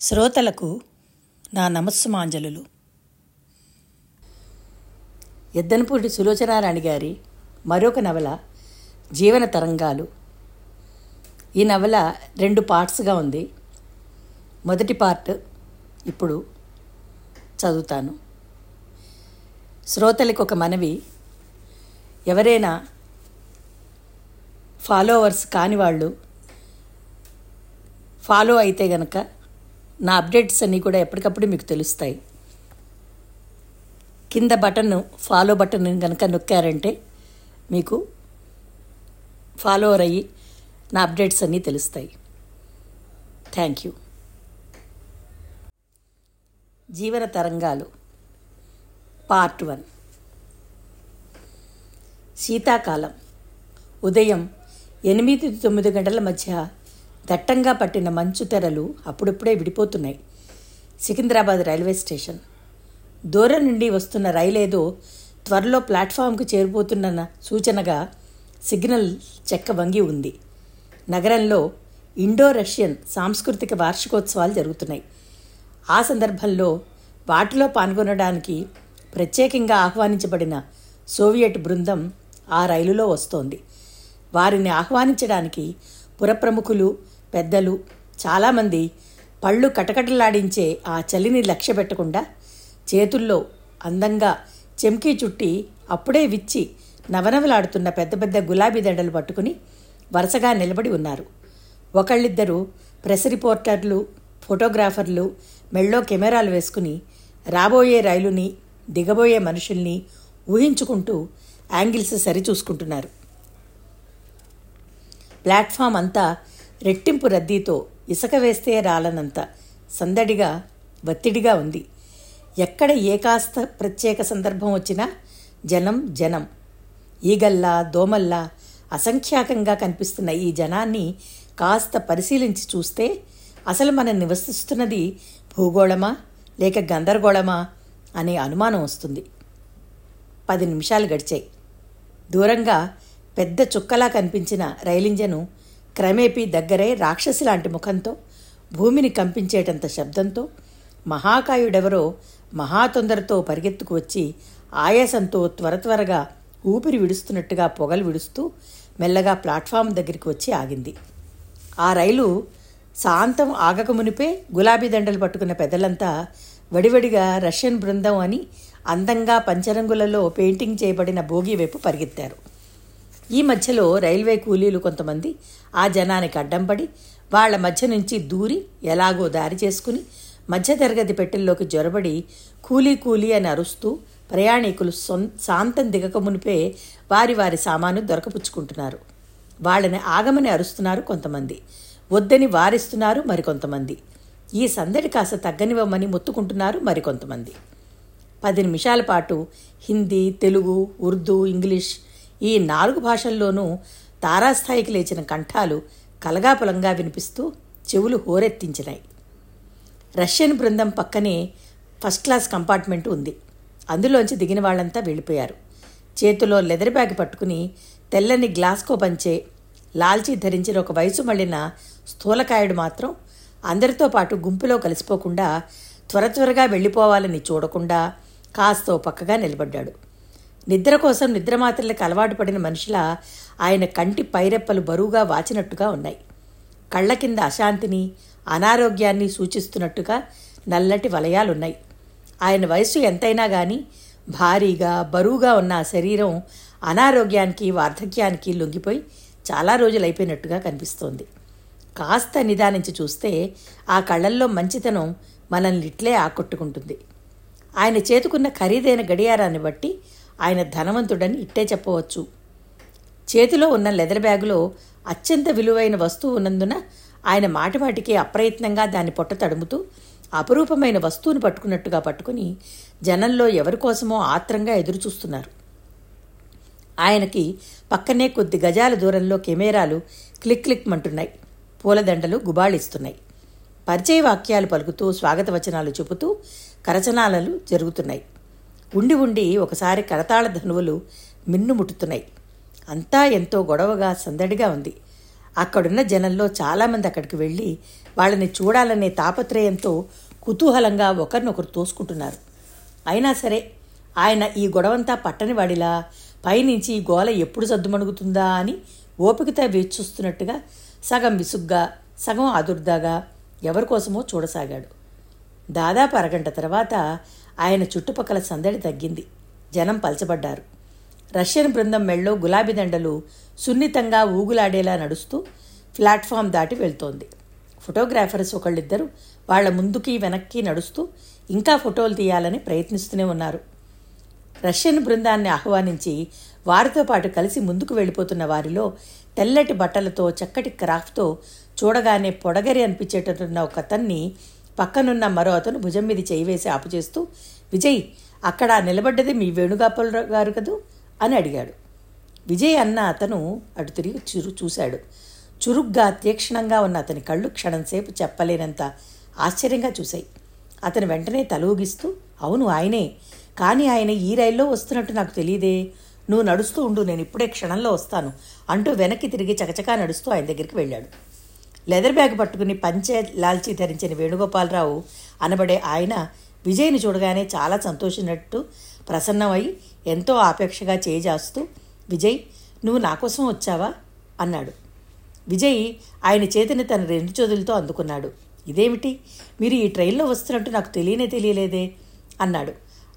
శ్రోతలకు నా నమస్సుమాంజలులు. ఎద్దనపూడి సులోచనారాణి గారి మరొక నవల జీవన తరంగాలు. ఈ నవల రెండు పార్ట్స్గా ఉంది. మొదటి పార్ట్ ఇప్పుడు చదువుతాను. శ్రోతలకు ఒక మనవి ఎవరైనా ఫాలోవర్స్ కాని వాళ్ళు ఫాలో అయితే గనక నా అప్డేట్స్ అన్నీ కూడా ఎప్పటికప్పుడు మీకు తెలుస్తాయి. కింద బటన్ ఫాలో బటన్ కనుక నొక్కారంటే మీకు ఫాలోవర్ అయ్యి నా అప్డేట్స్ అన్నీ తెలుస్తాయి. థ్యాంక్ యూ జీవన తరంగాలు పార్ట్ వన్ శీతాకాలం ఉదయం ఎనిమిది తొమ్మిది గంటల మధ్య దట్టంగా పట్టిన మంచు తెరలు అప్పుడప్పుడే విడిపోతున్నాయి. Secunderabad railway station. దూరం నుండి వస్తున్న రైలేదో త్వరలో ప్లాట్ఫామ్కు చేరిపోతున్న సూచనగా సిగ్నల్ చెక్క వంగి ఉంది. నగరంలో ఇండో రష్యన్ సాంస్కృతిక వార్షికోత్సవాలు జరుగుతున్నాయి. ఆ సందర్భంలో వాటిలో పాల్గొనడానికి ప్రత్యేకంగా ఆహ్వానించబడిన సోవియట్ బృందం ఆ రైలులో వస్తోంది. వారిని ఆహ్వానించడానికి పురప్రముఖులు పెద్దలు చాలామంది పళ్ళు కటకటలాడించే ఆ చలిని లక్ష్య పెట్టకుండా చేతుల్లో అందంగా చెంకీ చుట్టి అప్పుడే విచ్చి నవనవలాడుతున్న పెద్ద పెద్ద గులాబీ దండలు పట్టుకుని వరుసగా నిలబడి ఉన్నారు. ఒకళ్ళిద్దరు ప్రెస్ రిపోర్టర్లు ఫోటోగ్రాఫర్లు మెళ్ళో కెమెరాలు వేసుకుని రాబోయే రైలుని దిగబోయే మనుషుల్ని ఊహించుకుంటూ యాంగిల్స్ సరిచూసుకుంటున్నారు. ప్లాట్ఫామ్ అంతా రెట్టింపు రద్దీతో ఇసుక వేస్తే రాలనంత సందడిగా ఒత్తిడిగా ఉంది. ఎక్కడ ఏ కాస్త ప్రత్యేక సందర్భం వచ్చినా జనం జనం. ఈగల్లా దోమల్లా అసంఖ్యాకంగా కనిపిస్తున్న ఈ జనాన్ని కాస్త పరిశీలించి చూస్తే అసలు మనం నివసిస్తున్నది భూగోళమా లేక గందరగోళమా అనే అనుమానం వస్తుంది. పది నిమిషాలు గడిచాయి. దూరంగా పెద్ద చుక్కలా కనిపించిన రైలింజను క్రమేపీ దగ్గరే రాక్షసి లాంటి ముఖంతో భూమిని కంపించేటంత శబ్దంతో మహాకాయుడెవరో మహాతొందరతో పరిగెత్తుకు వచ్చి ఆయాసంతో త్వర త్వరగా ఊపిరి విడుస్తున్నట్టుగా పొగలు విడుస్తూ మెల్లగా ప్లాట్ఫామ్ దగ్గరికి వచ్చి ఆగింది. ఆ రైలు శాంతం ఆగకమునిపే గులాబీ దండలు పట్టుకున్న పెద్దలంతా వడివడిగా రష్యన్ బృందం అని అందంగా పంచరంగులలో పెయింటింగ్ చేయబడిన భోగి వైపు పరిగెత్తారు. ఈ మధ్యలో రైల్వే కూలీలు కొంతమంది ఆ జనానికి అడ్డం పడి వాళ్ళ మధ్య నుంచి దూరి ఎలాగో దారి చేసుకుని మధ్యతరగతి పెట్టెల్లోకి జొరబడి కూలీ కూలీ అని అరుస్తూ ప్రయాణికులు శాంతం దిగక మునిపే వారి వారి సామాను దొరకపుచ్చుకుంటున్నారు. వాళ్ళని ఆగమని అరుస్తున్నారు కొంతమంది. వద్దని వారిస్తున్నారు మరికొంతమంది. ఈ సందడి కాస్త తగ్గనివ్వమని మొత్తుకుంటున్నారు మరికొంతమంది. పది నిమిషాల పాటు హిందీ తెలుగు ఉర్దూ ఇంగ్లీష్ ఈ నాలుగు భాషల్లోనూ తారాస్థాయికి లేచిన కంఠాలు కలగాపలంగా వినిపిస్తూ చెవులు హోరెత్తించినాయి. రష్యన్ బృందం పక్కనే ఫస్ట్ క్లాస్ కంపార్ట్మెంట్ ఉంది. అందులోంచి దిగిన వాళ్ళంతా వెళ్ళిపోయారు. చేతిలో లెదర్ బ్యాగ్ పట్టుకుని తెల్లని గ్లాస్కో పంచే లాల్చీ ధరించిన ఒక వయసు మళ్ళిన స్థూలకాయుడు మాత్రం అందరితో పాటు గుంపులో కలిసిపోకుండా త్వర త్వరగా వెళ్ళిపోవాలని చూడకుండా కాస్తో పక్కగా నిలబడ్డాడు. నిద్ర కోసం నిద్రమాత్రలకు అలవాటు పడిన మనిషిలా ఆయన కంటి పైరెప్పలు బరువుగా వాచినట్టుగా ఉన్నాయి. కళ్ళ కింద అశాంతిని అనారోగ్యాన్ని సూచిస్తున్నట్టుగా నల్లటి వలయాలున్నాయి. ఆయన వయస్సు ఎంతైనా కానీ భారీగా బరువుగా ఉన్న ఆ శరీరం అనారోగ్యానికి వార్ధక్యానికి లొంగిపోయి చాలా రోజులు అయిపోయినట్టుగా కనిపిస్తోంది. కాస్త నిదానించి చూస్తే ఆ కళ్ళల్లో మంచితనం మనల్ని ఇట్లే ఆకట్టుకుంటుంది. ఆయన చేతుకున్న ఖరీదైన గడియారాన్ని బట్టి ఆయన ధనవంతుడని ఇట్టే చెప్పవచ్చు. చేతిలో ఉన్న లెదర్ బ్యాగులో అత్యంత విలువైన వస్తువు ఉన్నందున ఆయన మాటిమాటికి అప్రయత్నంగా దాన్ని పొట్ట తడుముతూ అపరూపమైన వస్తువును పట్టుకున్నట్టుగా పట్టుకుని జనంలో ఎవరి కోసమో ఆత్రంగా ఎదురుచూస్తున్నారు. ఆయనకి పక్కనే కొద్ది గజాల దూరంలో కెమెరాలు క్లిక్ క్లిక్ మంటున్నాయి. పూలదండలు గుబాళిస్తున్నాయి. పరిచయ వాక్యాలు పలుకుతూ స్వాగత వచనాలు చెబుతూ కరచనాలలు జరుగుతున్నాయి. ఉండి ఉండి ఒకసారి కరతాళ ధనువులు మిన్నుముట్టుతున్నాయి అంతా ఎంతో గొడవగా సందడిగా ఉంది. అక్కడున్న జనంలో చాలామంది అక్కడికి వెళ్ళి వాళ్ళని చూడాలనే తాపత్రయంతో కుతూహలంగా ఒకరినొకరు తోసుకుంటున్నారు. అయినా సరే ఆయన ఈ గొడవంతా పట్టని వాడిలా పైనుంచి ఈ గోల ఎప్పుడు సద్దుమణుగుతుందా అని ఓపికతో వేచి చూస్తున్నట్టుగా సగం విసుగ్గా సగం ఆదుర్దాగా ఎవరికోసమో చూడసాగాడు. దాదాపు అరగంట తర్వాత ఆయన చుట్టుపక్కల సందడి తగ్గింది. జనం పలచబడ్డారు. రష్యన్ బృందం మెళ్ళో గులాబీ దండలు సున్నితంగా ఊగులాడేలా నడుస్తూ ప్లాట్ఫామ్ దాటి వెళ్తోంది. ఫోటోగ్రాఫర్స్ ఒకళ్ళిద్దరు వాళ్ళ ముందుకి వెనక్కి నడుస్తూ ఇంకా ఫోటోలు తీయాలని ప్రయత్నిస్తూనే ఉన్నారు. రష్యన్ బృందాన్ని ఆహ్వానించి వారితో పాటు కలిసి ముందుకు వెళ్ళిపోతున్న వారిలో తెల్లటి బట్టలతో చక్కటి క్రాఫ్ట్తో చూడగానే పొడగరి అనిపించేటట్టున్న ఒక అతన్ని పక్కనున్న మరో అతను భుజం మీద చేయి వేసి ఆపు చేస్తూ విజయ్ అక్కడ నిలబడ్డది మీ వేణుగోపాల గారు కదూ? అని అడిగాడు. విజయ్ అన్న అతను అటు తిరిగి చురు చూశాడు. చురుగ్గా తీక్షణంగా ఉన్న అతని కళ్ళు క్షణంసేపు చెప్పలేనంత ఆశ్చర్యంగా చూశాయి. అతను వెంటనే తలూగిస్తూ అవును ఆయనే. కానీ ఆయన ఈ రైల్లో వస్తున్నట్టు నాకు తెలియదే నువ్వు నడుస్తూ ఉండు నేను ఇప్పుడే క్షణంలో వస్తాను అంటూ వెనక్కి తిరిగి చకచకా నడుస్తూ ఆయన దగ్గరికి వెళ్ళాడు. లెదర్ బ్యాగ్ పట్టుకుని పంచే లాల్చీ ధరించిన వేణుగోపాలరావు అనబడే ఆయన విజయ్ని చూడగానే చాలా సంతోషినట్టు ప్రసన్నమై ఎంతో ఆపేక్షగా చేజాస్తూ విజయ్ నువ్వు నా కోసం వచ్చావా? అన్నాడు. విజయ్ ఆయన చేతిని తన రెండు చేతులతో అందుకున్నాడు. ఇదేమిటి? మీరు ఈ ట్రైన్లో వస్తున్నట్టు నాకు తెలియనే తెలియలేదే? అన్నాడు.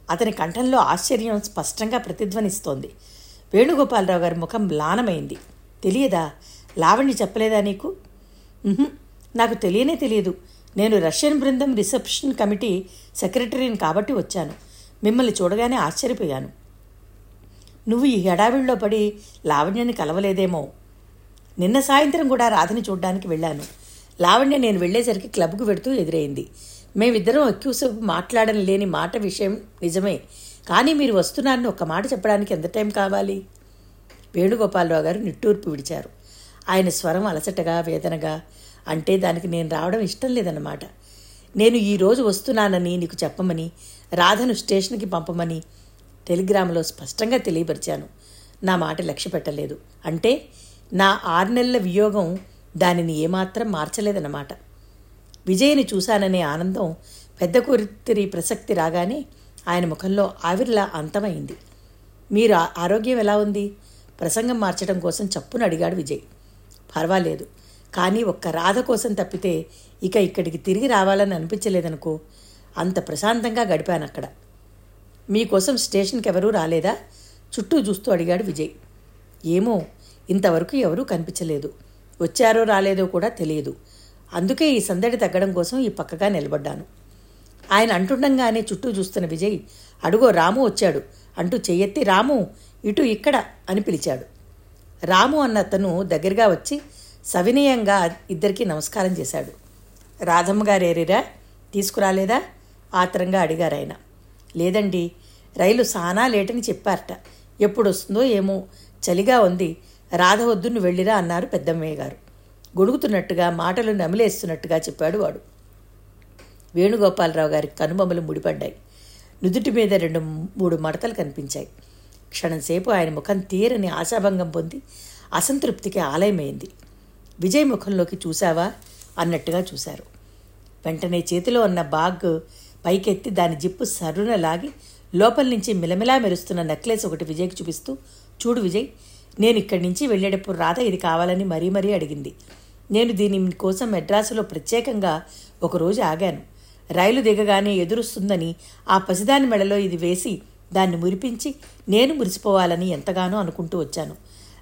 అతని కంఠంలో ఆశ్చర్యం స్పష్టంగా ప్రతిధ్వనిస్తోంది. వేణుగోపాలరావు గారి ముఖం మ్లానమైంది తెలియదా? లావణ్య చెప్పలేదా నీకు? నాకు తెలియనే తెలియదు. నేను రష్యన్ బృందం రిసెప్షన్ కమిటీ సెక్రటరీని కాబట్టి వచ్చాను. మిమ్మల్ని చూడగానే ఆశ్చర్యపోయాను. నువ్వు ఈ హడావిడిలో పడి లావణ్యని కలవలేదేమో. నిన్న సాయంత్రం కూడా రాధని చూడడానికి వెళ్ళాను. లావణ్య నేను వెళ్ళేసరికి క్లబ్కు వెడుతూ ఎదురైంది. మేమిద్దరం ఎక్కువసేపు మాట్లాడని లేని మాట విషయం నిజమే. కానీ మీరు వస్తున్నారని ఒక్క మాట చెప్పడానికి ఎంత టైం కావాలి? వేణుగోపాలరావు గారు నిట్టూర్పు విడిచారు. ఆయన స్వరం అలసటగా వేదనగా అంటే దానికి నేను రావడం ఇష్టం లేదన్నమాట. నేను ఈరోజు వస్తున్నానని నీకు చెప్పమని రాధను స్టేషన్కి పంపమని టెలిగ్రామ్లో స్పష్టంగా తెలియపరిచాను. నా మాట లక్ష్య పెట్టలేదు. అంటే నా ఆరు నెలల వియోగం దానిని ఏమాత్రం మార్చలేదన్నమాట. విజయ్ని చూశాననే ఆనందం పెద్ద కూతురి ప్రసక్తి రాగానే ఆయన ముఖంలో ఆవిర్లా అంతమైంది. మీరు ఆరోగ్యం ఎలా ఉంది? ప్రసంగం మార్చడం కోసం చప్పున అడిగాడు విజయ్. పర్వాలేదు. కానీ ఒక్క రాధ కోసం తప్పితే ఇక ఇక్కడికి తిరిగి రావాలని అనిపించలేదనుకో అంత ప్రశాంతంగా గడిపాను అక్కడ మీకోసం స్టేషన్కి ఎవరూ రాలేదా? చుట్టూ చూస్తూ అడిగాడు విజయ్. ఏమో ఇంతవరకు ఎవరూ కనిపించలేదు. వచ్చారో రాలేదో కూడా తెలియదు. అందుకే ఈ సందడి తగ్గడం కోసం ఈ పక్కగా నిలబడ్డాను. ఆయన అంటుండగానే చుట్టూ చూస్తున్న విజయ్ అడుగో రాము వచ్చాడు. అంటూ చెయ్యెత్తి రాము ఇటు ఇక్కడ అని పిలిచాడు. రాము అన్న అతను దగ్గరగా వచ్చి సవినయంగా ఇద్దరికీ నమస్కారం చేశాడు. రాధమ్మ గారేరిరా తీసుకురాలేదా? ఆత్రంగా అడిగారు ఆయన. లేదండి రైలు సానా లేటని చెప్పారట. ఎప్పుడు వస్తుందో ఏమో చలిగా ఉంది. రాధ వద్దు నువ్వు వెళ్ళిరా అన్నారు పెద్దమ్మయ్య గారు. గొడుగుతున్నట్టుగా మాటలు నమిలేస్తున్నట్టుగా చెప్పాడు వాడు. వేణుగోపాలరావు గారి కనుబొమ్మలు ముడిపడ్డాయి. నుదుటి మీద రెండు మూడు మడతలు కనిపించాయి. క్షణంసేపు ఆయన ముఖం తీరని ఆశాభంగం పొంది అసంతృప్తికి ఆలయమైంది. విజయ్ ముఖంలోకి చూశావా? అన్నట్టుగా చూశారు. వెంటనే చేతిలో ఉన్న బాగ్ పైకెత్తి దాని జిప్పు సరున లాగి లోపల నుంచి మిలమిలా మెరుస్తున్న నెక్లెస్ ఒకటి విజయ్కి చూపిస్తూ చూడు విజయ్ నేను ఇక్కడి నుంచి వెళ్ళేటప్పుడు రాధ ఇది కావాలని మరీ మరీ అడిగింది. నేను దీని కోసం మెడ్రాసులో ప్రత్యేకంగా ఒకరోజు ఆగాను. రైలు దిగగానే ఎదురుస్తుందని ఆ పసిదాని మెడలో ఇది వేసి దాన్ని మురిపించి నేను మురిసిపోవాలని ఎంతగానో అనుకుంటూ వచ్చాను.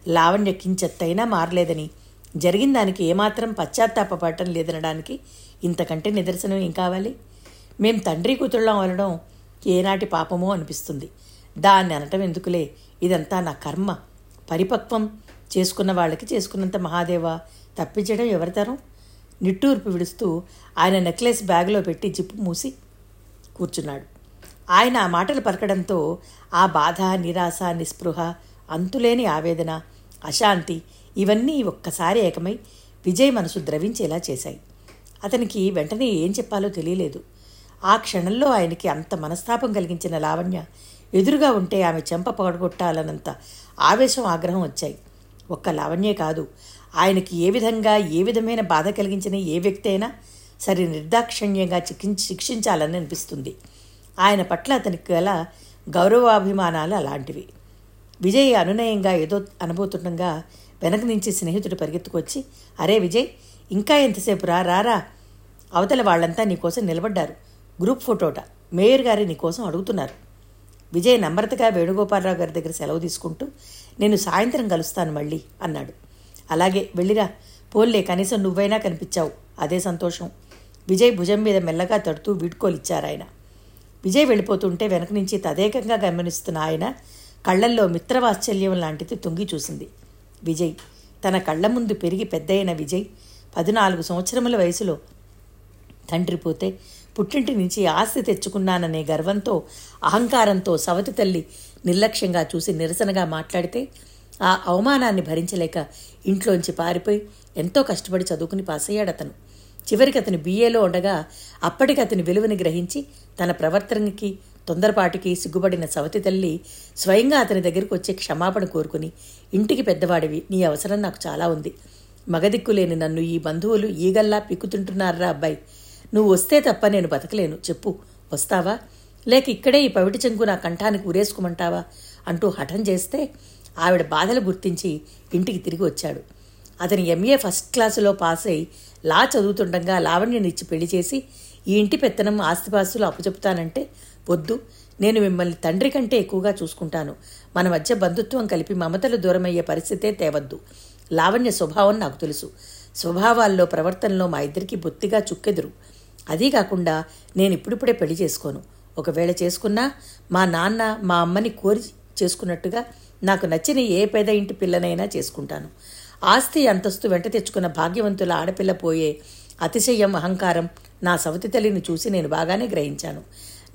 లావణ్య కించెత్తైనా మారలేదని. జరిగిన దానికి ఏమాత్రం పశ్చాత్తాపడటం లేదనడానికి ఇంతకంటే నిదర్శనం ఏం కావాలి? మేం తండ్రి కూతుళ్ళం అనడం ఏనాటి పాపమో అనిపిస్తుంది. దాన్ని అనటం ఎందుకులే? ఇదంతా నా కర్మ. పరిపక్వం చేసుకున్న వాళ్ళకి చేసుకున్నంత మహాదేవ. తప్పించడం ఎవరితరం నిట్టూర్పు విడుస్తూ ఆయన నెక్లెస్ బ్యాగ్లో పెట్టి జిప్పు మూసి కూర్చున్నాడు. ఆయన ఆ మాటలు పలకడంతో ఆ బాధ నిరాశ నిస్పృహ అంతులేని ఆవేదన అశాంతి ఇవన్నీ ఒక్కసారి ఏకమై విజయ్ మనసు ద్రవించేలా చేశాయి. అతనికి వెంటనే ఏం చెప్పాలో తెలియలేదు. ఆ క్షణంలో ఆయనకి అంత మనస్తాపం కలిగించిన లావణ్య ఎదురుగా ఉంటే ఆమె చెంప పగడగొట్టాలన్నంత ఆవేశం ఆగ్రహం వచ్చాయి. ఒక్క లావణ్యే కాదు ఆయనకి ఏ విధంగా ఏ విధమైన బాధ కలిగించిన ఏ వ్యక్తి అయినా సరి నిర్దాక్షిణ్యంగా శిక్షించాలని అనిపిస్తుంది. ఆయన పట్ల అతనికి గల గౌరవాభిమానాలు అలాంటివి. విజయ్ అనునయంగా ఏదో అనుభూతుండగా వెనక నుంచి స్నేహితుడు పరిగెత్తుకొచ్చి అరే విజయ్ ఇంకా ఎంతసేపు రా రారా అవతల వాళ్ళంతా నీకోసం నిలబడ్డారు. గ్రూప్ ఫోటోట. మేయర్ గారి నీకోసం అడుగుతున్నారు. విజయ్ నమ్రతగా వేణుగోపాలరావు గారి దగ్గర సెలవు తీసుకుంటూ నేను సాయంత్రం కలుస్తాను మళ్ళీ అన్నాడు. అలాగే వెళ్ళిరా. పోల్లే కనీసం నువ్వైనా కనిపించావు. అదే సంతోషం. విజయ్ భుజం మీద మెల్లగా తడుతూ వీడ్కోలిచ్చారు ఆయన విజయ్ వెళ్ళిపోతుంటే వెనక నుంచి తదేకంగా గమనిస్తున్న ఆయన కళ్ళల్లో మిత్రవాత్సల్యం లాంటిది తుంగి చూసింది. విజయ్ తన కళ్ళ ముందు పెరిగి పెద్దయిన విజయ్ పద్నాలుగు సంవత్సరముల వయసులో తండ్రి పోతే పుట్టింటి నుంచి ఆస్తి తెచ్చుకున్నాననే గర్వంతో అహంకారంతో సవతి తల్లి నిర్లక్ష్యంగా చూసి నిరసనగా మాట్లాడితే ఆ అవమానాన్ని భరించలేక ఇంట్లోంచి పారిపోయి ఎంతో కష్టపడి చదువుకుని పాస్ అయ్యాడు అతను చివరికి అతను బీఏలో ఉండగా అప్పటికి అతని విలువని గ్రహించి తన ప్రవర్తనకి తొందరపాటికి సిగ్గుపడిన సవతి తల్లి స్వయంగా అతని దగ్గరికి వచ్చి క్షమాపణ కోరుకుని ఇంటికి పెద్దవాడివి నీ అవసరం నాకు చాలా ఉంది. మగదిక్కులేని నన్ను ఈ బంధువులు ఈగల్లా పిక్కుతుంటున్నారా అబ్బాయి. నువ్వు వస్తే తప్ప నేను బతకలేను. చెప్పు. వస్తావా? లేక ఇక్కడే ఈ పవిటి చెంగు నా కంఠానికి ఉరేసుకోమంటావా అంటూ హఠం చేస్తే ఆవిడ బాధలు గుర్తించి ఇంటికి తిరిగి వచ్చాడు. అతని ఎంఏ ఫస్ట్ క్లాసులో పాస్ అయి లా చదువుతుండగా లావణ్యనిచ్చి పెళ్ళి చేసి ఈ ఇంటి పెత్తనం ఆస్తిపాస్తులు అప్పచెప్తానంటే వద్దు. నేను మిమ్మల్ని తండ్రి కంటే ఎక్కువగా చూసుకుంటాను. మన మధ్య బంధుత్వం కలిపి మమతలు దూరమయ్యే పరిస్థితే తేవద్దు. లావణ్య స్వభావం నాకు తెలుసు. స్వభావాల్లో ప్రవర్తనలో మా ఇద్దరికి బొత్తిగా చుక్కెదురు. అదీ కాకుండా నేను ఇప్పుడిప్పుడే పెళ్ళి చేసుకోను. ఒకవేళ చేసుకున్నా మా నాన్న మా అమ్మని కోరి చేసుకున్నట్టుగా నాకు నచ్చిన ఏ పేద ఇంటి పిల్లనైనా చేసుకుంటాను. ఆస్తి అంతస్తు వెంట తెచ్చుకున్న భాగ్యవంతుల ఆడపిల్ల పోయే అతిశయం అహంకారం నా సవతి తల్లిని చూసి నేను బాగానే గ్రహించాను.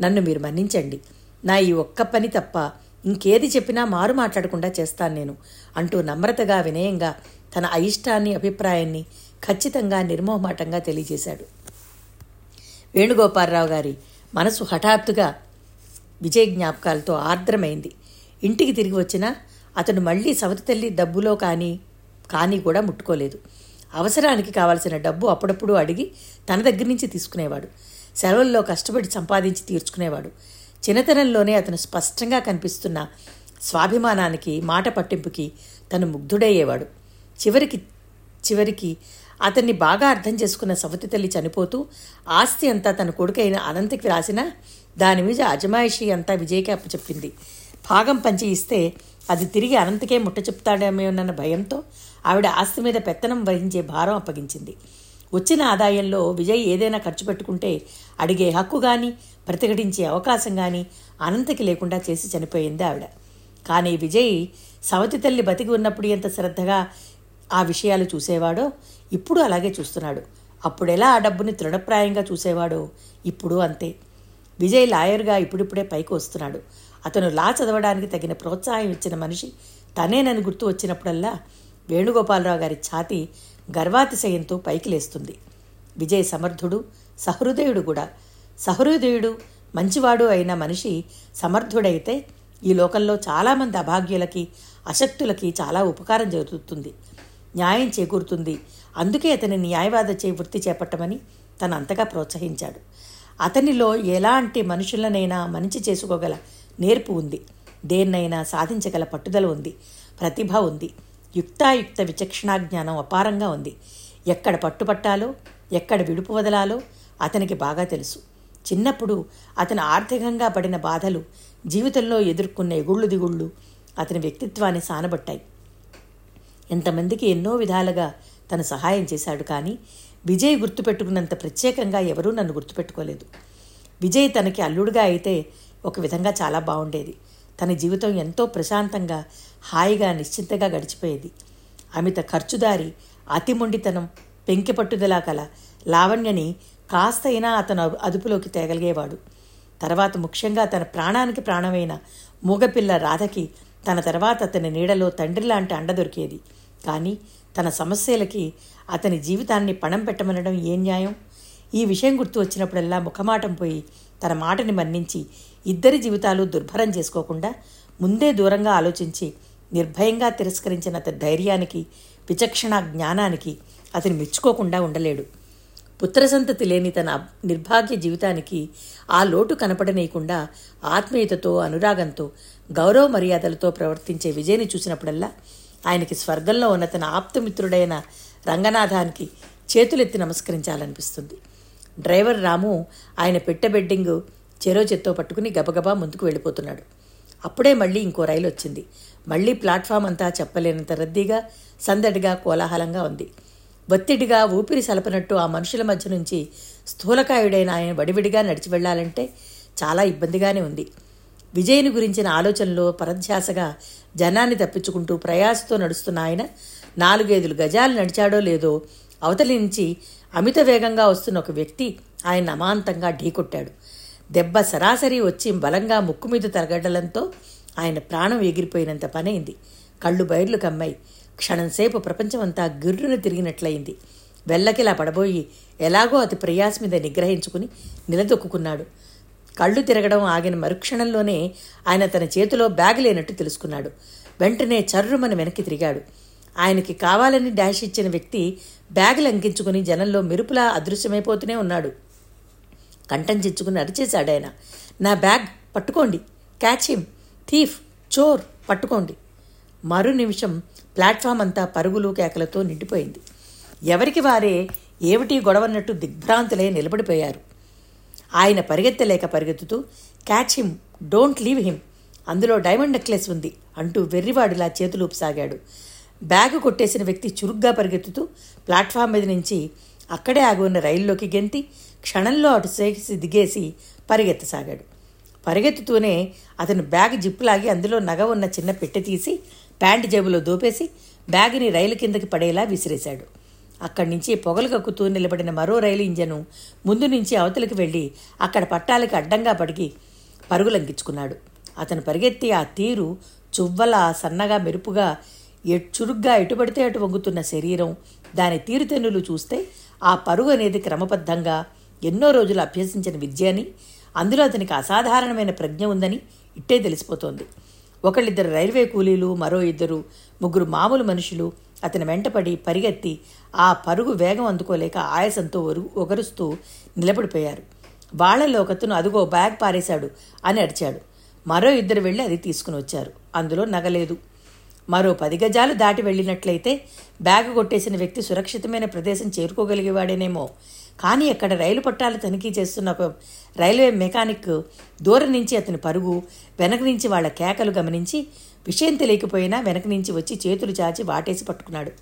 నన్ను మీరు మన్నించండి. నా ఈ ఒక్క పని తప్ప ఇంకేది చెప్పినా మారు మాట్లాడకుండా చేస్తాను నేను అంటూ నమ్రతగా వినయంగా తన అయిష్టాన్ని అభిప్రాయాన్ని ఖచ్చితంగా నిర్మోహమాటంగా తెలియజేశాడు. వేణుగోపాలరావు గారి మనసు హఠాత్తుగా విజయ జ్ఞాపకాలతో ఆర్ద్రమైంది. ఇంటికి తిరిగి వచ్చినా అతను మళ్ళీ సవతి తల్లి డబ్బులో కానీ కానీ కూడా ముట్టుకోలేదు. అవసరానికి కావాల్సిన డబ్బు అప్పుడప్పుడు అడిగి తన దగ్గర నుంచి తీసుకునేవాడు. సెలవుల్లో కష్టపడి సంపాదించి తీర్చుకునేవాడు. చిన్నతనంలోనే అతను స్పష్టంగా కనిపిస్తున్న స్వాభిమానానికి మాట పట్టింపుకి తను ముగ్ధుడయ్యేవాడు. చివరికి చివరికి అతన్ని బాగా అర్థం చేసుకున్న సవతి తల్లి చనిపోతూ ఆస్తి అంతా తన కొడుకైన అనంతకి రాసిన దాని మీద అజమాయిషి అంతా విజయ్కి అప్పచెప్పింది. భాగం పంచి ఇస్తే అది తిరిగి అనంతకే ముట్ట చెప్తాడేమోనన్న భయంతో ఆవిడ ఆస్తి మీద పెత్తనం వహించే భారం అప్పగించింది. వచ్చిన ఆదాయంలో విజయ్ ఏదైనా ఖర్చు పెట్టుకుంటే అడిగే హక్కు కానీ ప్రతిఘటించే అవకాశం కానీ అనంతకి లేకుండా చేసి చనిపోయింది ఆవిడ. కానీ విజయ్ సవతి తల్లి బతికి ఉన్నప్పుడు ఎంత శ్రద్ధగా ఆ విషయాలు చూసేవాడో ఇప్పుడు అలాగే చూస్తున్నాడు. అప్పుడెలా ఆ డబ్బుని తృణప్రాయంగా చూసేవాడో ఇప్పుడు అంతే. విజయ్ లాయర్గా ఇప్పుడిప్పుడే పైకి వస్తున్నాడు. అతను లా చదవడానికి తగిన ప్రోత్సాహం ఇచ్చిన మనిషి తనేనని గుర్తు వచ్చినప్పుడల్లా వేణుగోపాలరావు గారి ఛాతి గర్వాతిశయంతో పైకి లేస్తుంది. విజయ్ సమర్థుడు సహృదయుడు కూడా. సహృదయుడు మంచివాడు అయిన మనిషి సమర్థుడైతే ఈ లోకంలో చాలామంది అభాగ్యులకి అశక్తులకి చాలా ఉపకారం జరుగుతుంది. న్యాయం చేకూరుతుంది. అందుకే అతని న్యాయవాద చే వృత్తి చేపట్టమని తను అంతగా ప్రోత్సహించాడు. అతనిలో ఎలాంటి మనుషులనైనా మంచి చేసుకోగల నేర్పు ఉంది. దేన్నైనా సాధించగల పట్టుదల ఉంది. ప్రతిభ ఉంది. యుక్తాయుక్త విచక్షణా జ్ఞానం అపారంగా ఉంది. ఎక్కడ పట్టుపట్టాలో ఎక్కడ విడుపు వదలాలో అతనికి బాగా తెలుసు. చిన్నప్పుడు అతను ఆర్థికంగా పడిన బాధలు జీవితంలో ఎదుర్కొన్న ఎగుళ్ళు దిగుళ్ళు అతని వ్యక్తిత్వాన్ని సానబట్టాయి. ఎంతమందికి ఎన్నో విధాలుగా తను సహాయం చేశాడు కానీ విజయ్ గుర్తుపెట్టుకున్నంత ప్రత్యేకంగా ఎవరూ నన్ను గుర్తుపెట్టుకోలేదు. విజయ్ తనకి అల్లుడుగా అయితే ఒక విధంగా చాలా బాగుండేది. తన జీవితం ఎంతో ప్రశాంతంగా హాయిగా నిశ్చింతగా గడిచిపోయేది. అమిత ఖర్చుదారి అతి పెంకిపట్టుదలా పెంకి పట్టుదల కల లావణ్యని కాస్తైనా అతను అదుపులోకి తేగలిగేవాడు. తర్వాత ముఖ్యంగా తన ప్రాణానికి ప్రాణమైన మూగపిల్ల రాధకి తన తర్వాత అతని నీడలో తండ్రి లాంటి అండ దొరికేది. కానీ తన సమస్యలకి అతని జీవితాన్ని పణం పెట్టమనడం ఏ న్యాయం? ఈ విషయం గుర్తు వచ్చినప్పుడల్లా ముఖమాటం పోయి తన మాటని మన్నించి ఇద్దరి జీవితాలు దుర్భరం చేసుకోకుండా ముందే దూరంగా ఆలోచించి నిర్భయంగా తిరస్కరించిన అతని ధైర్యానికి విచక్షణ జ్ఞానానికి అతను మెచ్చుకోకుండా ఉండలేడు. పుత్రసంతతి లేని తన నిర్భాగ్య జీవితానికి ఆ లోటు కనపడనీయకుండా ఆత్మీయతతో అనురాగంతో గౌరవ మర్యాదలతో ప్రవర్తించే విజయని చూసినప్పుడల్లా ఆయనకి స్వర్గంలో ఉన్న తన ఆప్తమిత్రుడైన రంగనాథానికి చేతులెత్తి నమస్కరించాలనిపిస్తుంది. డ్రైవర్ రాము ఆయన పెట్టె బెడ్డింగ్ చెరో చెత్తో పట్టుకుని గబగబా ముందుకు వెళ్ళిపోతున్నాడు. అప్పుడే మళ్ళీ ఇంకో రైలు వచ్చింది. మళ్ళీ ప్లాట్ఫామ్ అంతా చెప్పలేనంత రద్దీగా సందడిగా కోలాహలంగా ఉంది. ఒత్తిడిగా ఊపిరి సలపనట్టు ఆ మనుషుల మధ్య నుంచి స్థూలకాయుడైన ఆయన వడివిడిగా నడిచి వెళ్ళాలంటే చాలా ఇబ్బందిగానే ఉంది. విజయ్ని గురించిన ఆలోచనలో పరధ్యాసగా జనాన్ని తప్పించుకుంటూ ప్రయాసతో నడుస్తున్న ఆయన నాలుగైదు గజాలు నడిచాడో లేదో అవతలి నుంచి అమిత వేగంగా వస్తున్న ఒక వ్యక్తి ఆయన అమాంతంగా ఢీకొట్టాడు. దెబ్బ సరాసరి వచ్చి బలంగా ముక్కు మీద తరగడలంతో ఆయన ప్రాణం ఎగిరిపోయినంత పనైంది. కళ్ళు బైర్లు కమ్మాయి. క్షణంసేపు ప్రపంచమంతా గిర్రును తిరిగినట్లయింది. వెల్లకిలా పడబోయి ఎలాగో అతి ప్రయాస మీద నిగ్రహించుకుని నిలదొక్కున్నాడు. కళ్ళు తిరగడం ఆగిన మరుక్షణంలోనే ఆయన తన చేతిలో బ్యాగ్ లేనట్టు తెలుసుకున్నాడు. వెంటనే చర్రుమని వెనక్కి తిరిగాడు. ఆయనకి కావాలని డాష్ ఇచ్చిన వ్యక్తి బ్యాగులు అంకించుకుని జనంలో మెరుపులా అదృశ్యమైపోతూనే ఉన్నాడు. కంఠం చిచ్చుకుని అరిచేశాడు ఆయన నా బ్యాగ్ పట్టుకోండి. Catch him. థీఫ్ చోర్ పట్టుకోండి. మరు నిమిషం ప్లాట్ఫామ్ అంతా పరుగులు కేకలతో నిండిపోయింది. ఎవరికి వారే ఏమిటి గొడవన్నట్టు దిగ్భ్రాంతులే నిలబడిపోయారు. ఆయన పరిగెత్తలేక పరిగెత్తుతూ catch him don't leave him. అందులో డైమండ్ నెక్లెస్ ఉంది అంటూ వెర్రివాడిలా చేతులు ఊపసాగాడు. బ్యాగు కొట్టేసిన వ్యక్తి చురుగ్గా పరిగెత్తుతూ ప్లాట్ఫామ్ మీద నుంచి అక్కడే ఆగి ఉన్న రైల్లోకి గెంతి క్షణంలో అటు సేసి దిగేసి పరిగెత్తసాగాడు. పరిగెత్తుతూనే అతను బ్యాగ్ జిప్పులాగి అందులో నగ ఉన్న చిన్న పెట్టె తీసి ప్యాంటు జేబులో దోపేసి బ్యాగ్ని రైలు కిందకి పడేలా విసిరేశాడు. అక్కడి నుంచి పొగలు కక్కుతూ నిలబడిన మరో రైలు ఇంజను ముందు నుంచి అవతలికి వెళ్ళి అక్కడ పట్టాలకి అడ్డంగా పడికి పరుగులంకించుకున్నాడు. అతను పరిగెత్తి ఆ తీరు చువ్వల సన్నగా మెరుపుగా చురుగ్గా ఎటుపడితే అటు వంగుతున్న శరీరం దాని తీరుతెన్నులు చూస్తే ఆ పరుగు అనేది క్రమబద్ధంగా ఎన్నో రోజులు అభ్యసించిన విద్య అని అందులో అతనికి అసాధారణమైన ప్రజ్ఞ ఉందని ఇట్టే తెలిసిపోతోంది. ఒకళ్ళిద్దరు రైల్వే కూలీలు మరో ఇద్దరు ముగ్గురు మామూలు మనుషులు అతని వెంటపడి పరిగెత్తి ఆ పరుగు వేగం అందుకోలేక ఆయాసంతో ఒగరుస్తూ నిలబడిపోయారు. వాళ్ళలో ఒకతను అదుగో బ్యాగ్ పారేశాడు అని అరిచాడు. మరో ఇద్దరు వెళ్ళి అది తీసుకుని వచ్చారు. అందులో నగలేదు మరో పది గజాలు దాటి వెళ్ళినట్లయితే బ్యాగ్ కొట్టేసిన వ్యక్తి సురక్షితమైన ప్రదేశం చేరుకోగలిగేవాడేనేమో. కానీ అక్కడ రైలు పట్టాలు తనిఖీ చేస్తున్న ఒక రైల్వే మెకానిక్ దూరం నుంచి అతని పరుగు వెనక నుంచి వాళ్ళ కేకలు గమనించి విషయం తెలియకపోయినా వెనక నుంచి వచ్చి చేతులు చాచి వాటేసి పట్టుకున్నాడు.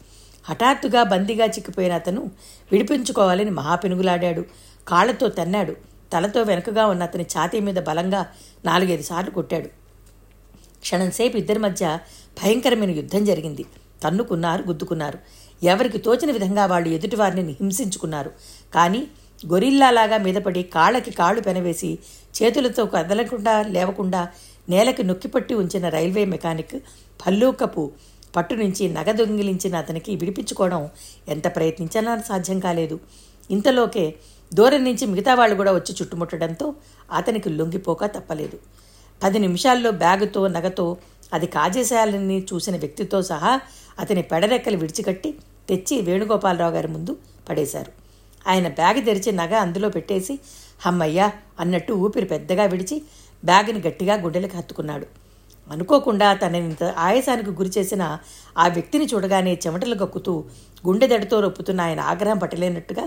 హఠాత్తుగా బందీగా చిక్కిపోయిన అతను విడిపించుకోవాలని మహాపెనుగులాడాడు. కాళ్ళతో తన్నాడు. తలతో వెనుకగా ఉన్న అతని ఛాతీ మీద బలంగా నాలుగైదు సార్లు కొట్టాడు. క్షణంసేపు ఇద్దరి మధ్య భయంకరమైన యుద్ధం జరిగింది. తన్నుకున్నారు గుద్దుకున్నారు. ఎవరికి తోచిన విధంగా వాళ్ళు ఎదుటివారిని హింసించుకున్నారు. కానీ గొరిల్లాలాగా మీదపడి కాళ్ళకి కాళ్ళు పెనవేసి చేతులతో కదలకుండా లేవకుండా నేలకి నొక్కిపట్టి ఉంచిన రైల్వే మెకానిక్ పల్లూకపు పట్టు నుంచి నగ దొంగిలించిన అతనికి విడిపించుకోవడం ఎంత ప్రయత్నించినా సాధ్యం కాలేదు. ఇంతలోకే దూరం నుంచి మిగతా వాళ్ళు కూడా వచ్చి చుట్టుముట్టడంతో అతనికి లొంగిపోక తప్పలేదు. పది నిమిషాల్లో బ్యాగుతో నగతో అది కాజేసేయాలని చూసిన వ్యక్తితో సహా అతని పెడరెక్కలు విడిచికట్టి తెచ్చి వేణుగోపాలరావు గారి ముందు పడేశారు. ఆయన బ్యాగ్ తెరిచి నగ అందులో పెట్టేసి హమ్మయ్యా అన్నట్టు ఊపిరి పెద్దగా విడిచి బ్యాగ్ని గట్టిగా గుండెలకు హత్తుకున్నాడు. అనుకోకుండా తనని ఆయాసానికి గురి చేసిన ఆ వ్యక్తిని చూడగానే చెమటలు గక్కుతూ గుండెదడితో రొప్పుతున్న ఆయన ఆగ్రహం పట్టలేనట్టుగా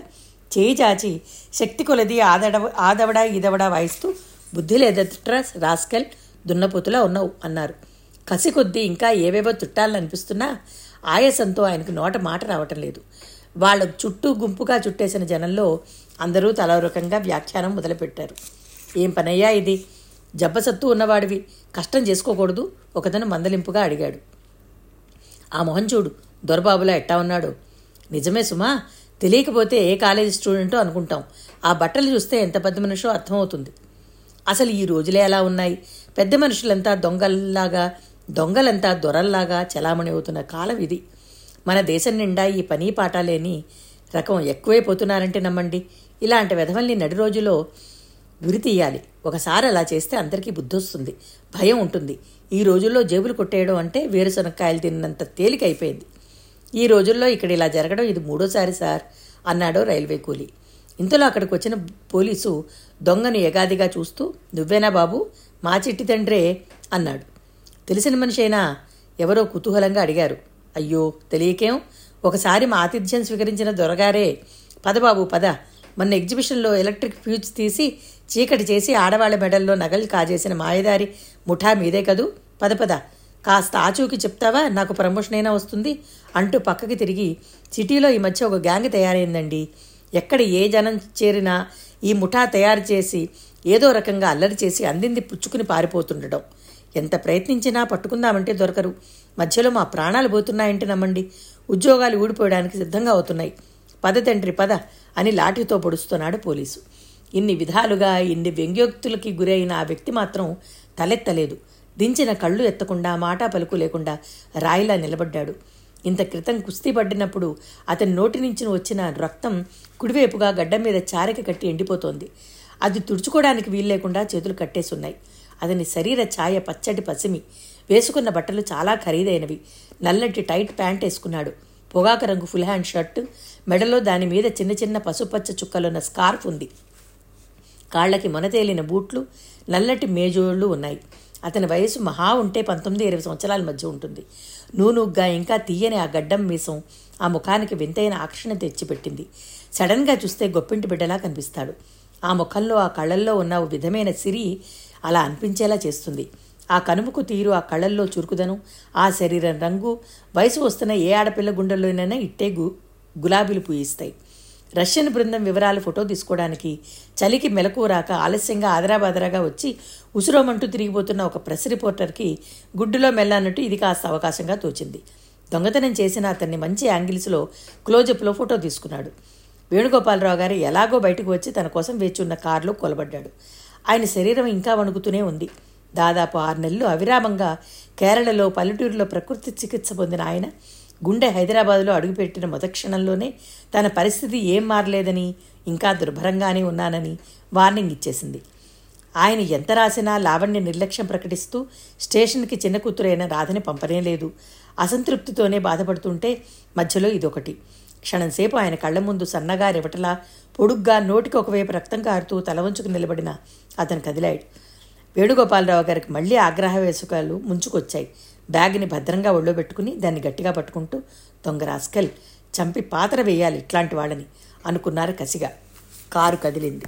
చేయి చాచి శక్తి కొలది ఆదడ ఆదవడా ఈదవడా వాయిస్తూ బుద్ధి లేదట్రా రాస్కెల్ దున్నపోతులా ఉన్నావు అన్నారు. కసి కొద్దీ ఇంకా ఏవేవో చుట్టాలనిపిస్తున్నా ఆయాసంతో ఆయనకు నోట మాట రావటం లేదు. వాళ్ళ చుట్టూ గుంపుగా చుట్టేసిన జనంలో అందరూ తలరకంగా వ్యాఖ్యానం మొదలుపెట్టారు. ఏం పనయ్యా ఇది? జబ్బసత్తు ఉన్నవాడివి. కష్టం చేసుకోకూడదు ఒకతను మందలింపుగా అడిగాడు. ఆ మొహం చూడు దొరబాబులా ఎట్టా ఉన్నాడు. నిజమే సుమా తెలియకపోతే ఏ కాలేజీ స్టూడెంటో అనుకుంటాం. ఆ బట్టలు చూస్తే ఎంత పెద్ద మనిషో అర్థమవుతుంది. అసలు ఈ రోజులే ఎలా ఉన్నాయి? పెద్ద మనుషులంతా దొంగల్లాగా దొంగలంతా దొరల్లాగా చలామణి అవుతున్న కాలం ఇది. మన దేశం నిండా ఈ పని పాట లేని రకం ఎక్కువైపోతున్నారంటే నమ్మండి. ఇలాంటి విధవల్ని నడి రోజులో గురి తీయాలి. ఒకసారి అలా చేస్తే అందరికీ బుద్ధొస్తుంది. భయం ఉంటుంది. ఈ రోజుల్లో జేబులు కొట్టేయడం అంటే వేరుశనక్కాయలు తిన్నంత తేలిక అయిపోయింది. ఈ రోజుల్లో ఇక్కడ ఇలా జరగడం ఇది మూడోసారి సార్ అన్నాడు రైల్వే కూలీ. ఇంతలో అక్కడికి వచ్చిన పోలీసు దొంగను ఎగాదిగా చూస్తూ నువ్వేనా బాబు? మా చిట్టి తండ్రే అన్నాడు. తెలిసిన మనిషి అయినా ఎవరో కుతూహలంగా అడిగారు. అయ్యో తెలియకేం? ఒకసారి మా ఆతిథ్యం స్వీకరించిన దొరగారే పదబాబు పద. మొన్న ఎగ్జిబిషన్లో ఎలక్ట్రిక్ ఫ్యూజ్ తీసి చీకటి చేసి ఆడవాళ్ళ మెడల్లో నగలు కాజేసిన మాయదారి ముఠా మీదే కదూ? పద పద. కాస్త ఆచూకి చెప్తావా? నాకు ప్రమోషన్ అయినా వస్తుంది. అంటూ పక్కకి తిరిగి సిటీలో ఈ మధ్య ఒక గ్యాంగ్ తయారైందండి. ఎక్కడ ఏ జనం చేరినా ఈ ముఠా తయారు చేసి ఏదో రకంగా అల్లరి చేసి అందింది పుచ్చుకుని పారిపోతుండటం ఎంత ప్రయత్నించినా పట్టుకుందామంటే దొరకరు. మధ్యలో మా ప్రాణాలు పోతున్నాయంటే నమ్మండి. ఉద్యోగాలు ఊడిపోయడానికి సిద్ధంగా అవుతున్నాయి. పద తండ్రి పద అని లాఠీతో పొడుస్తున్నాడు పోలీసు. ఇన్ని విధాలుగా ఇన్ని వ్యంగ్యోక్తులకి గురైన ఆ వ్యక్తి మాత్రం తలెత్తలేదు. దించిన కళ్ళు ఎత్తకుండా మాటా పలుకు లేకుండా రాయిలా నిలబడ్డాడు. ఇంత క్రితం కుస్తీ పడినప్పుడు అతని నోటి నుంచి వచ్చిన రక్తం కుడివైపుగా గడ్డ మీద చారిక కట్టి ఎండిపోతోంది. అది తుడుచుకోవడానికి వీలు లేకుండా చేతులు కట్టేసున్నాయి. అతని శరీర ఛాయ పచ్చటి పసిమి. వేసుకున్న బట్టలు చాలా ఖరీదైనవి. నల్లటి టైట్ ప్యాంట్ వేసుకున్నాడు. పొగాకు రంగు ఫుల్ హ్యాండ్ షర్ట్. మెడలో దాని మీద చిన్న చిన్న పసుపచ్చ చుక్కలున్న స్కార్ఫ్ ఉంది. కాళ్ళకి మొనతేలిన బూట్లు నల్లటి మేజోళ్ళు ఉన్నాయి. అతని వయసు మహా ఉంటే పంతొమ్మిది ఇరవై సంవత్సరాల మధ్య ఉంటుంది. నూనుగ్గా ఇంకా తీయని ఆ గడ్డం మీసం ఆ ముఖానికి వింతైన ఆకర్షణ తెచ్చిపెట్టింది. సడన్గా చూస్తే గొప్పింటి బిడ్డలా కనిపిస్తాడు. ఆ ముఖంలో ఆ కళ్ళల్లో ఉన్న ఓ విధమైన సిరి అలా అనిపించేలా చేస్తుంది. ఆ కనుముకు తీరు ఆ కళ్ళల్లో చురుకుదను ఆ శరీరం రంగు వయసు వస్తున్న ఏ ఆడపిల్ల గుండెల్లోనైనా ఇట్టే గు గులాబీలు పూయిస్తాయి. రష్యన్ బృందం వివరాలు ఫోటో తీసుకోవడానికి చలికి మెలకు రాక ఆలస్యంగా ఆదరాబాదరాగా వచ్చి ఉసురోమంటూ తిరిగిపోతున్న ఒక ప్రెస్ రిపోర్టర్కి గుడ్డులో మెల్లన్నట్టు ఇది కాస్త అవకాశంగా తోచింది. దొంగతనం చేసిన అతన్ని మంచి యాంగిల్స్లో క్లోజప్లో ఫోటో తీసుకున్నాడు. వేణుగోపాలరావు గారు ఎలాగో బయటకు వచ్చి తన కోసం వేచి ఉన్న కారులో కొలబడ్డాడు. ఆయన శరీరం ఇంకా వణుకుతూనే ఉంది. దాదాపు ఆరు నెలలు అవిరామంగా కేరళలో పల్లెటూరులో ప్రకృతి చికిత్స పొందిన ఆయన గుండె హైదరాబాదులో అడుగుపెట్టిన మొదక్షణంలోనే తన పరిస్థితి ఏం మారలేదని ఇంకా దుర్భరంగానే ఉన్నానని వార్నింగ్ ఇచ్చేసింది. ఆయన ఎంత రాసినా లావణ్య నిర్లక్ష్యం ప్రకటిస్తూ స్టేషన్కి చిన్న కూతురైన రాధని పంపనే లేదు అసంతృప్తితోనే బాధపడుతుంటే మధ్యలో ఇదొకటి. క్షణంసేపు ఆయన కళ్ళ ముందు సన్నగా రెవటలా పొడుగ్గా నోటికి ఒకవైపు రక్తం కారుతూ తల వంచుకు నిలబడిన అతను కదిలాడు వేణుగోపాలరావు గారికి మళ్ళీ ఆగ్రహ వేసుకాలు ముంచుకొచ్చాయి. బ్యాగ్ని భద్రంగా ఒళ్ళో పెట్టుకుని దాన్ని గట్టిగా పట్టుకుంటూ దొంగ రాస్కల్ చంపి పాత్ర వేయాలి ఇట్లాంటి వాళ్ళని అనుకున్నారు కసిగా. కారు కదిలింది.